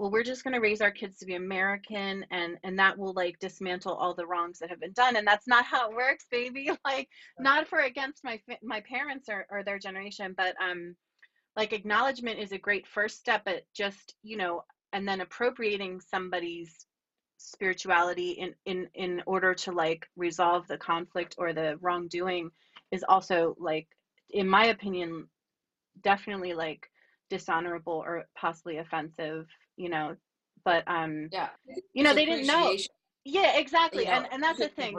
well, we're just going to raise our kids to be American and and that will like dismantle all the wrongs that have been done. And that's not how it works, baby. Like not for against my my parents or, or their generation, but um like acknowledgement is a great first step but just, you know, and then appropriating somebody's spirituality in in in order to like resolve the conflict or the wrongdoing is also like in my opinion definitely like dishonorable or possibly offensive you know? But um yeah. you know they didn't know. Yeah exactly and and that's the thing.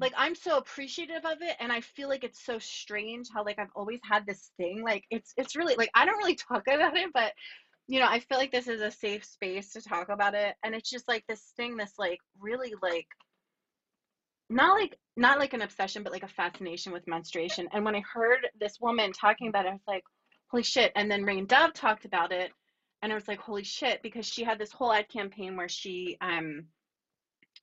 like I'm so appreciative of it and I feel like it's so strange how like I've always had this thing like it's it's really like I don't really talk about it but you know I feel like this is a safe space to talk about it and it's just like this thing this like really like not like not like an obsession but like a fascination with menstruation and when I heard this woman talking about it I was like holy shit and then Rain Dove talked about it and I was like holy shit because she had this whole ad campaign where she um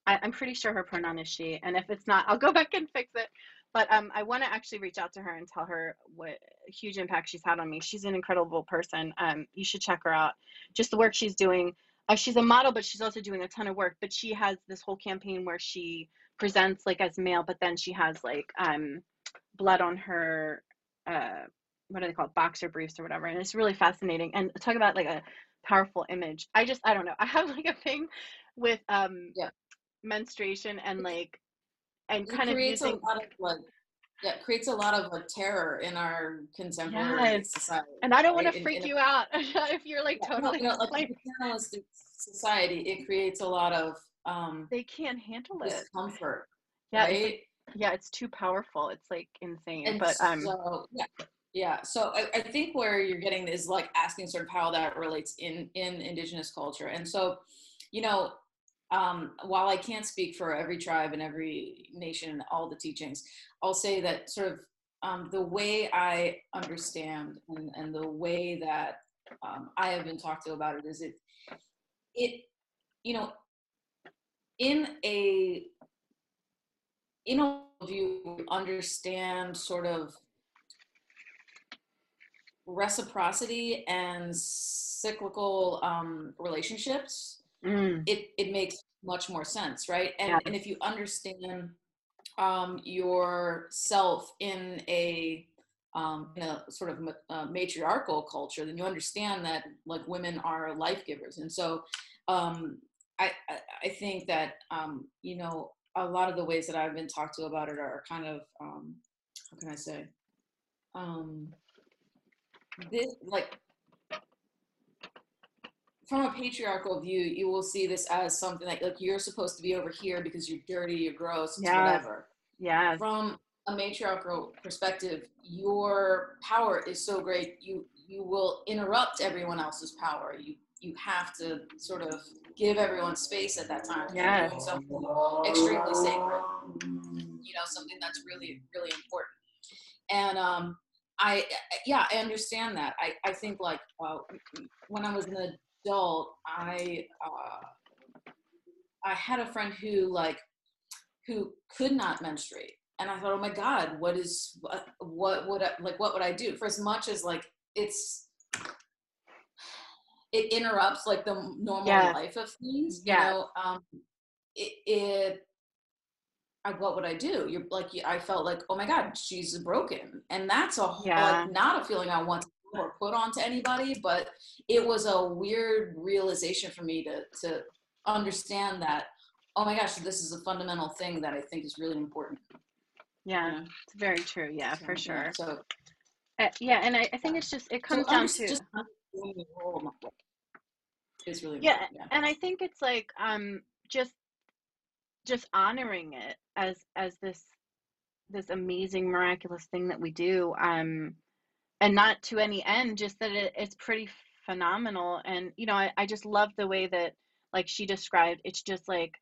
I, am pretty sure her pronoun is she, and if it's not, I'll go back and fix it. But um, I want to actually reach out to her and tell her what huge impact she's had on me. She's an incredible person. Um, you should check her out. Just the work she's doing. Uh, she's a model, but she's also doing a ton of work. But she has this whole campaign where she presents like as male, but then she has like um, blood on her. Uh, what are they called? Boxer briefs or whatever. And it's really fascinating. And talk about like a powerful image. I just I don't know. I have like a thing with um yeah menstruation and like and it kind of creates using a lot of like yeah it creates a lot of like terror in our contemporary yes. society and i don't right? want to freak in you out if you're like yeah, totally you know, like like in a paternalistic society it creates a lot of um they can't handle it discomfort yeah it's right like, yeah it's too powerful it's like insane and but um so yeah yeah so I, I think where you're getting is like asking sort of how that relates in in indigenous culture and so you know um, while I can't speak for every tribe and every nation and all the teachings, I'll say that sort of um, the way I understand and, and the way that um, I have been talked to about it is it, it, you know, in a, in a view, understand sort of reciprocity and cyclical um, relationships mm, it it makes much more sense right? And Yeah. and if you understand um yourself in a um in a sort of uh, matriarchal culture then you understand that like women are life givers. And so um i i, I think that um you know a lot of the ways that i've been talked to about it are kind of um how can i say? Um this like from a patriarchal view, you will see this as something like like you're supposed to be over here because you're dirty, you're gross, Yes. whatever. yes From a matriarchal perspective, your power is so great, you you will interrupt everyone else's power. You you have to sort of give everyone space at that time. you're something extremely sacred. You know, something that's really really important. And um, I yeah, I understand that. I I think like uh, when I was an adult, I uh, I had a friend who like who could not menstruate, and I thought, oh my god, what is what what would I, like what would I do? For as much as like it's it interrupts like the normal Yeah. life of things, Yeah. you know. Um, it, it I, what would I do? You're like, I felt like, oh my God, she's broken. And that's a whole, Yeah. like, not a feeling I want to or put onto anybody, but it was a weird realization for me to, to understand that, oh my gosh, this is a fundamental thing that I think is really important. yeah Yeah. it's very true yeah So, for yeah, sure So, Uh, yeah and I, I think it's just it comes so down to just understanding the role of my- is really Yeah. Yeah. and i think it's like um just just honoring it as as this this amazing miraculous thing that we do um and not to any end just that it, it's pretty phenomenal. And you know I, I just love the way that like she described it's just like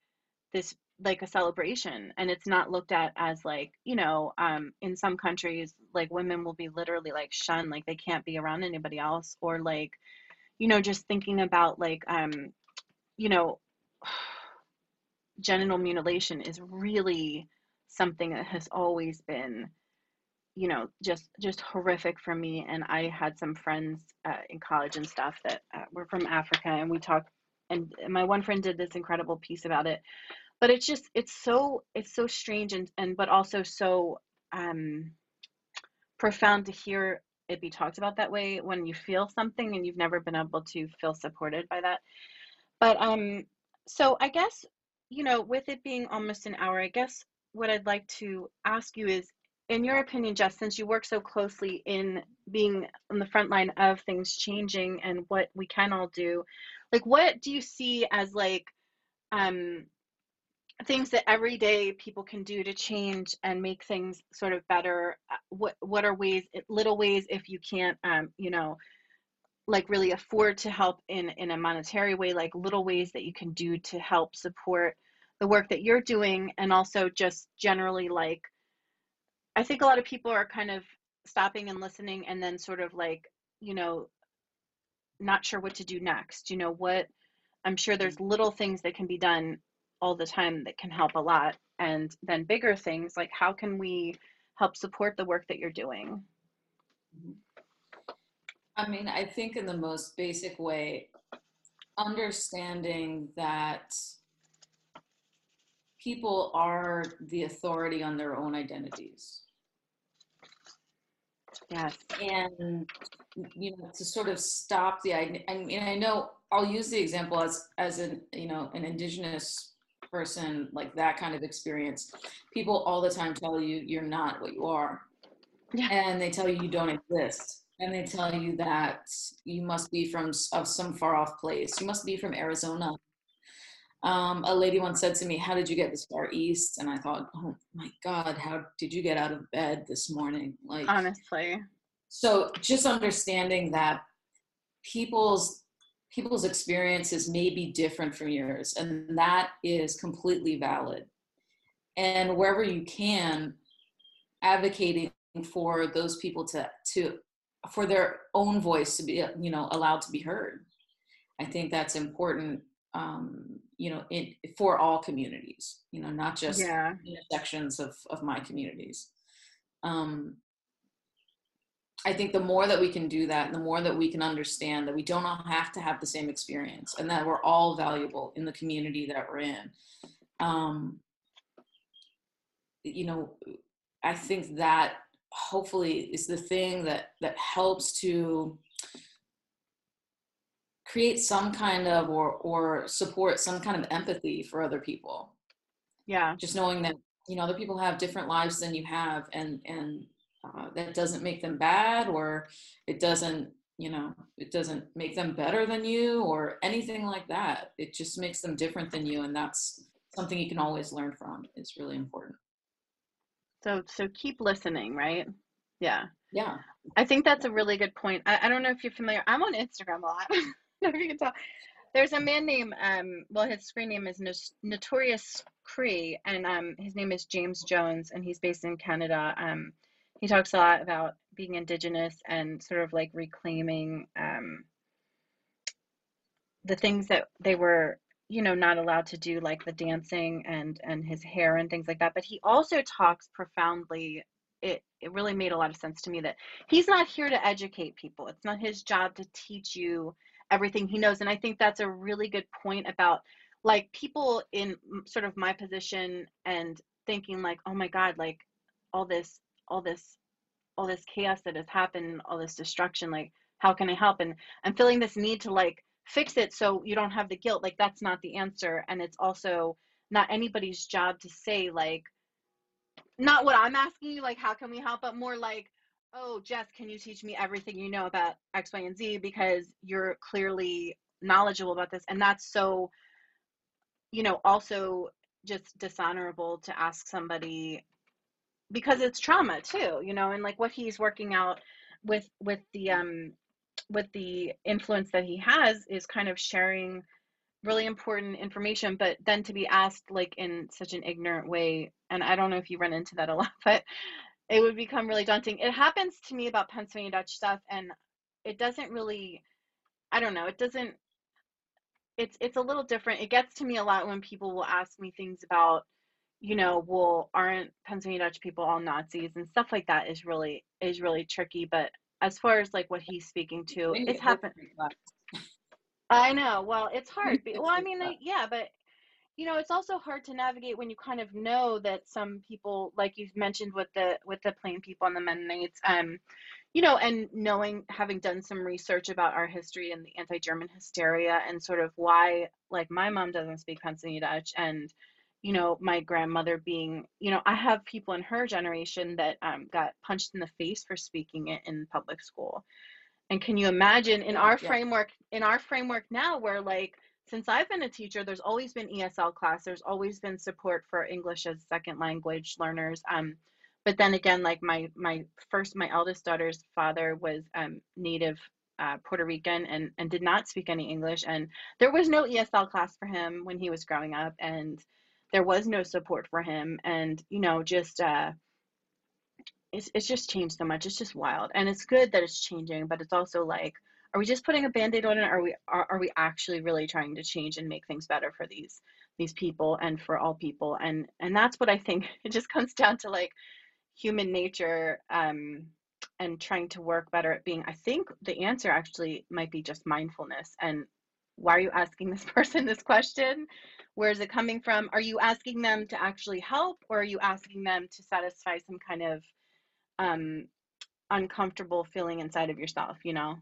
this like a celebration and it's not looked at as like you know um in some countries like women will be literally like shunned like they can't be around anybody else or like you know just thinking about like um you know genital mutilation is really something that has always been you know just just horrific for me and i had some friends uh, in college and stuff that uh, were from africa and we talked and my one friend did this incredible piece about it. But it's just it's so it's so strange and and but also so um profound to hear it be talked about that way when you feel something and you've never been able to feel supported by that. But um so i guess you know with it being almost an hour i guess what i'd like to ask you is in your opinion jess since you work so closely in being on the front line of things changing and what we can all do like what do you see as like um things that every day people can do to change and make things sort of better? Uh, what what are ways little ways if you can't um, you know like really afford to help in in a monetary way like little ways that you can do to help support the work that you're doing and also just generally like i think a lot of people are kind of stopping and listening and then sort of like you know not sure what to do next you know what i'm sure there's mm. little things that can be done all the time that can help a lot and then bigger things like how can we help support the work that you're doing? Mm-hmm. I mean i think in the most basic way understanding that people are the authority on their own identities. Yes. And you know to sort of stop the i mean i know i'll use the example as as an you know an indigenous person like that kind of experience. People all the time tell you you're not what you are. Yeah. and they tell you you don't exist. And they tell you that you must be from of some far off place. You must be from arizona um, a lady once said to me how did you get this far east? And i thought oh my god how did you get out of bed this morning? Like honestly. So just understanding that people's people's experiences may be different from yours and that is completely valid. And wherever you can advocating for those people to to for their own voice to be you know allowed to be heard. I think that's important um you know in for all communities you know not just yeah. sections of of my communities um I think the more that we can do that, the more that we can understand that we don't all have to have the same experience and that we're all valuable in the community that we're in. Um, you know, I think that hopefully is the thing that that helps to create some kind of or or support some kind of empathy for other people. Yeah. Just knowing that you know other people have different lives than you have and and uh, that doesn't make them bad or it doesn't you know it doesn't make them better than you or anything like that. It just makes them different than you and that's something you can always learn from it's really important. So so keep listening right? Yeah. Yeah. I think that's a really good point. I, I don't know if you're familiar i'm on instagram a lot if you can tell. There's a man named um well his screen name is notorious cree and um his name is james jones and he's based in canada. Um he talks a lot about being indigenous and sort of like reclaiming um, the things that they were you know not allowed to do like the dancing and and his hair and things like that. But he also talks profoundly. It it really made a lot of sense to me that he's not here to educate people. It's not his job to teach you everything he knows and i think that's a really good point about like people in sort of my position and thinking like oh my god like all this all this all this chaos that has happened all this destruction like how can i help? And i'm feeling this need to like fix it so you don't have the guilt. Like that's not the answer and it's also not anybody's job to say like not what i'm asking you like how can we help but more like oh jess can you teach me everything you know about x y and z? Because you're clearly knowledgeable about this and that's so you know also just dishonorable to ask somebody because it's trauma too you know and like what he's working out with with the um with the influence that he has is kind of sharing really important information but then to be asked like in such an ignorant way and i don't know if you run into that a lot but it would become really daunting it happens to me about pennsylvania dutch stuff and it doesn't really i don't know it doesn't it's it's a little different it gets to me a lot when people will ask me things about you know, well, aren't Pennsylvania Dutch people all Nazis and stuff like that is really is really tricky. But as far as like what he's speaking to, it's happened. I know. Well, it's hard. well, I mean, yeah, but you know, it's also hard to navigate when you kind of know that some people, like you've mentioned with the with the plain people and the Mennonites, um, you know, and knowing having done some research about our history and the anti-German hysteria and sort of why, like, my mom doesn't speak Pennsylvania Dutch and you know, my grandmother being, you know, I have people in her generation that um, got punched in the face for speaking it in public school. And can you imagine in our yeah. framework, in our framework now, where like since I've been a teacher, there's always been ESL class. There's always been support for English as second language learners. Um, but then again, like my my first, my eldest daughter's father was um, native uh, Puerto Rican and and did not speak any English, and there was no ESL class for him when he was growing up, and there was no support for him, and you know, just uh, it's it's just changed so much. It's just wild, and it's good that it's changing, but it's also like are we just putting a band-aid on it? Are we are, are we actually really trying to change and make things better for these these people and for all people? And and that's what i think it just comes down to like human nature um and trying to work better at being i think the answer actually might be just mindfulness. And why are you asking this person this question? Where is it coming from? Are you asking them to actually help or are you asking them to satisfy some kind of um uncomfortable feeling inside of yourself you know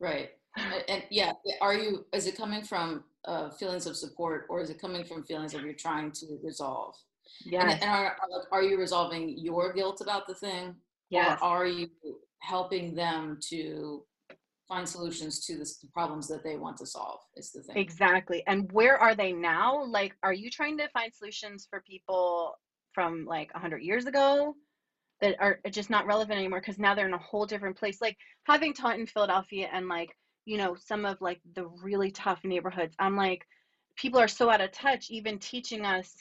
Right. And, and yeah, are you, is it coming from uh, feelings of support or is it coming from feelings of you're trying to resolve? Yeah. And, and are, are you resolving your guilt about the thing? Yes. Or are you helping them to find solutions to the problems that they want to solve is the thing. Exactly. And where are they now? Like, are you trying to find solutions for people from like 100 years ago? That are just not relevant anymore because now they're in a whole different place. Like having taught in Philadelphia and like, you know, some of like the really tough neighborhoods, I'm like, people are so out of touch, even teaching us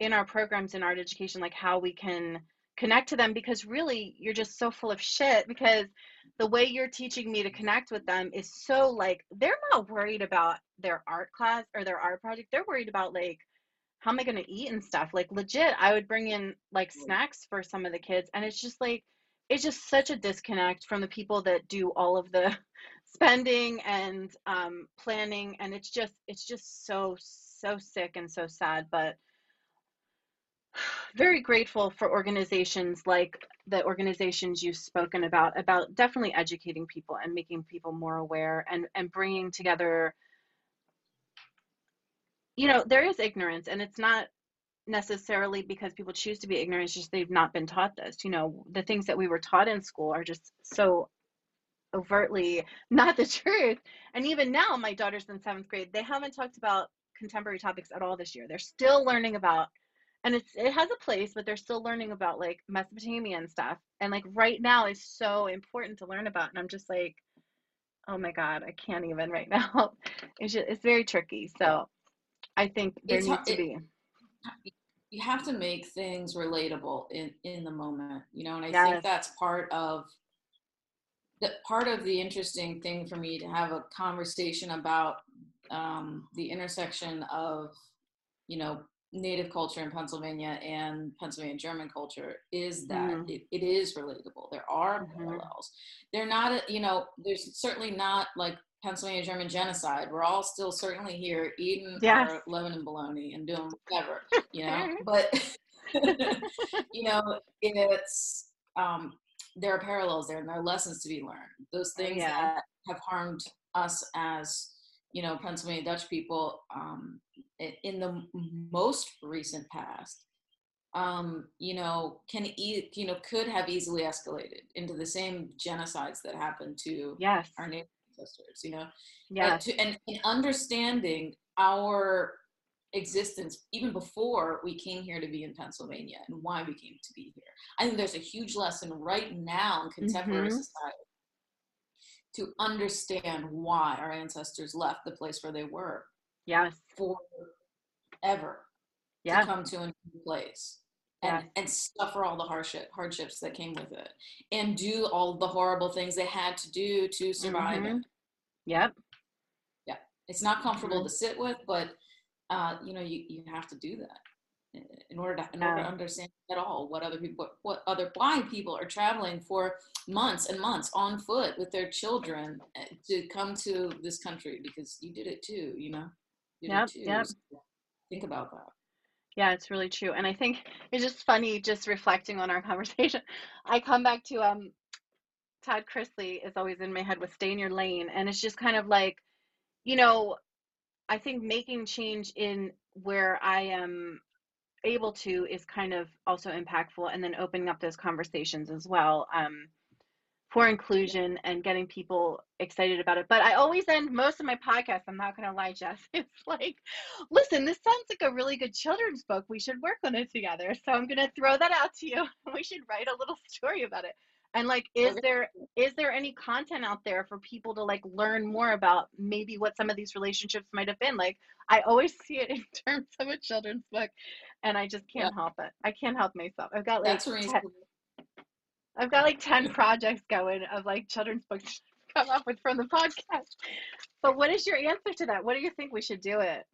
in our programs in art education, like how we can connect to them because really you're just so full of shit because the way you're teaching me to connect with them is so like they're not worried about their art class or their art project they're worried about like how am I going to eat and stuff? Like legit, I would bring in like snacks for some of the kids and it's just like it's just such a disconnect from the people that do all of the spending and um, planning and it's just it's just so so sick and so sad but very grateful for organizations like the organizations you've spoken about about definitely educating people and making people more aware and and bringing together you know there is ignorance and it's not necessarily because people choose to be ignorant it's just they've not been taught this. You know the things that we were taught in school are just so overtly not the truth. And even now my daughter's in seventh grade they haven't talked about contemporary topics at all this year. They're still learning about and it's it has a place but they're still learning about like mesopotamia and stuff. And like right now is so important to learn about and i'm just like oh my god i can't even right now. It's just it's very tricky so I think there it's needs to be. you have to make things relatable in in the moment, you know, and I yes. think that's part of that part of the interesting thing for me to have a conversation about um, the intersection of you know native culture in Pennsylvania and Pennsylvania German culture is that mm it, it is relatable. There are mm-hmm. parallels. They're not, you know, there's certainly not like Pennsylvania German genocide. We're all still certainly here eating yes. our Lebanon bologna and doing whatever, you know. but you know, it's um, there are parallels there, and there are lessons to be learned. Those things yeah. that have harmed us as you know Pennsylvania Dutch people um, in the most recent past, um, you know, can e- you know could have easily escalated into the same genocides that happened to yes. our neighbors ancestors, you know? Yeah. And, to, and, and understanding our existence even before we came here to be in Pennsylvania and why we came to be here. I think there's a huge lesson right now in contemporary mm-hmm. society to understand why our ancestors left the place where they were. Yes. Forever. Yeah. To come to a new place and, and suffer all the hardship hardships that came with it and do all the horrible things they had to do to survive mm-hmm. it. Yep. Yeah. It's not comfortable mm-hmm. to sit with, but uh, you know, you, you have to do that in order to in order to understand at all what other people what, what other blind people are traveling for months and months on foot with their children eh, to come to this country because you did it too, you know. Yeah. Yep. So think about that. Yeah, it's really true. And I think it's just funny just reflecting on our conversation. I come back to um Todd Chrisley is always in my head with stay in your lane. And it's just kind of like, you know, I think making change in where I am able to is kind of also impactful and then opening up those conversations as well. Um for inclusion and getting people excited about it. But I always end most of my podcasts, I'm not going to lie, Jess. It's like, listen, this sounds like a really good children's book. We should work on it together. So I'm going to throw that out to you. We should write a little story about it. And like, is there is there any content out there for people to like learn more about maybe what some of these relationships might have been? Like, I always see it in terms of a children's book, and I just can't yeah. help it. I can't help myself. I've got like I've got like 10 projects going of like children's books come up with from the podcast. But what is your answer to that? What do you think we should do it?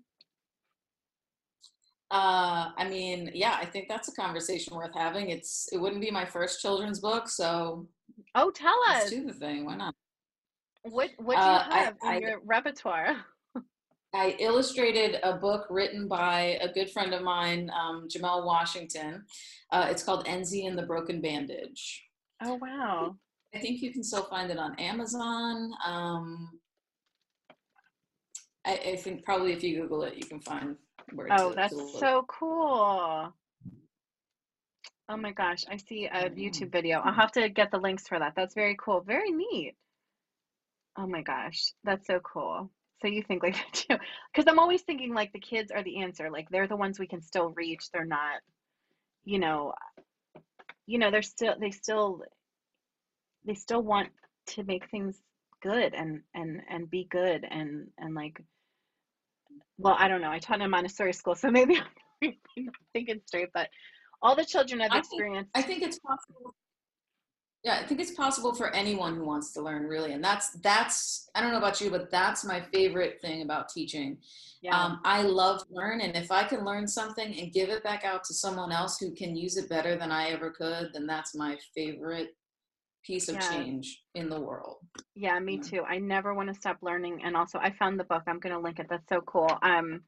Uh, I mean, yeah, I think that's a conversation worth having. It's it wouldn't be my first children's book, so oh, tell us. Let's do the thing. Why not? What What do you uh, have I, in I, your repertoire? I illustrated a book written by a good friend of mine, um, Jamel Washington. Uh, it's called Enzi and the Broken Bandage. Oh wow! I think you can still find it on Amazon. Um, I, I, think probably if you Google it, you can find where. Oh, that's so cool! Oh my gosh, I see a YouTube video. I'll have to get the links for that. That's very cool. Very neat. Oh my gosh, that's so cool. So you think like that too? Because I'm always thinking like the kids are the answer. Like they're the ones we can still reach. They're not, you know, you know they're still they still they still want to make things good and and and be good and and like well i don't know. I taught in a montessori school so maybe i'm thinking straight but all the children have experienced I think, I think it's possible yeah i think it's possible for anyone who wants to learn really and that's that's i don't know about you but that's my favorite thing about teaching yeah. Um, I love learn, and if I can learn something and give it back out to someone else who can use it better than I ever could, then that's my favorite piece of yeah. change in the world. Yeah, me too. I never want to stop learning, and also I found the book. I'm going to link it. That's so cool. Um,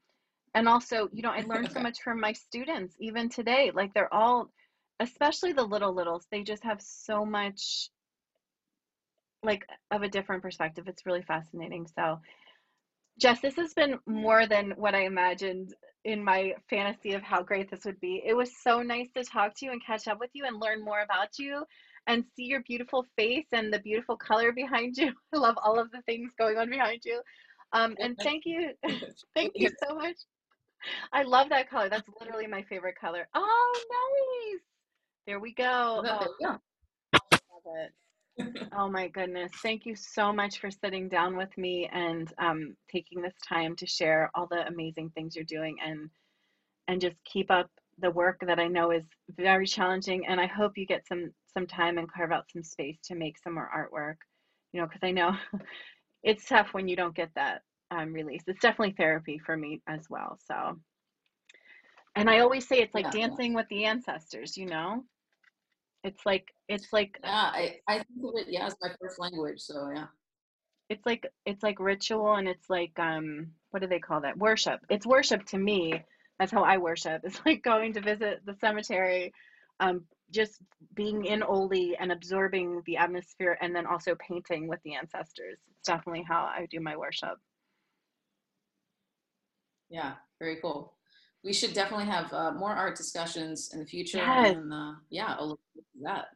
and also, you know, I learned so much from my students even today. Like they're all, especially the little littles, they just have so much like of a different perspective. It's really fascinating. So Jess, this has been more than what I imagined in my fantasy of how great this would be. It was so nice to talk to you and catch up with you and learn more about you and see your beautiful face and the beautiful color behind you. I love all of the things going on behind you. Um, and thank you. thank you so much. I love that color. That's literally my favorite color. Oh, nice. There we go. Oh, yeah. love it oh my goodness. Thank you so much for sitting down with me and um, taking this time to share all the amazing things you're doing and and just keep up the work that I know is very challenging. And I hope you get some some time and carve out some space to make some more artwork. You know, because I know it's tough when you don't get that um, release. It's definitely therapy for me as well. So, and I always say it's like yeah, dancing yeah. with the ancestors. You know, it's like it's like yeah, I, I think of it yeah, it's my first language, so yeah. It's like it's like ritual and it's like um what do they call that? Worship. It's worship to me. That's how I worship. It's like going to visit the cemetery, um, just being in Oli and absorbing the atmosphere and then also painting with the ancestors. It's definitely how I do my worship. Yeah, very cool we should definitely have uh, more art discussions in the future. Yes. And uh, yeah, I'll look that.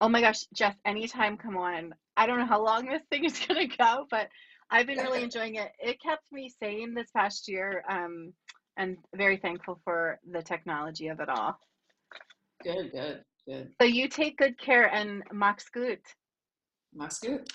Oh my gosh, Jess, anytime, come on. I don't know how long this thing is going to go, but I've been really enjoying it. It kept me sane this past year um, and very thankful for the technology of it all. Good, good, good. So you take good care and Mach's gut. Mach's gut.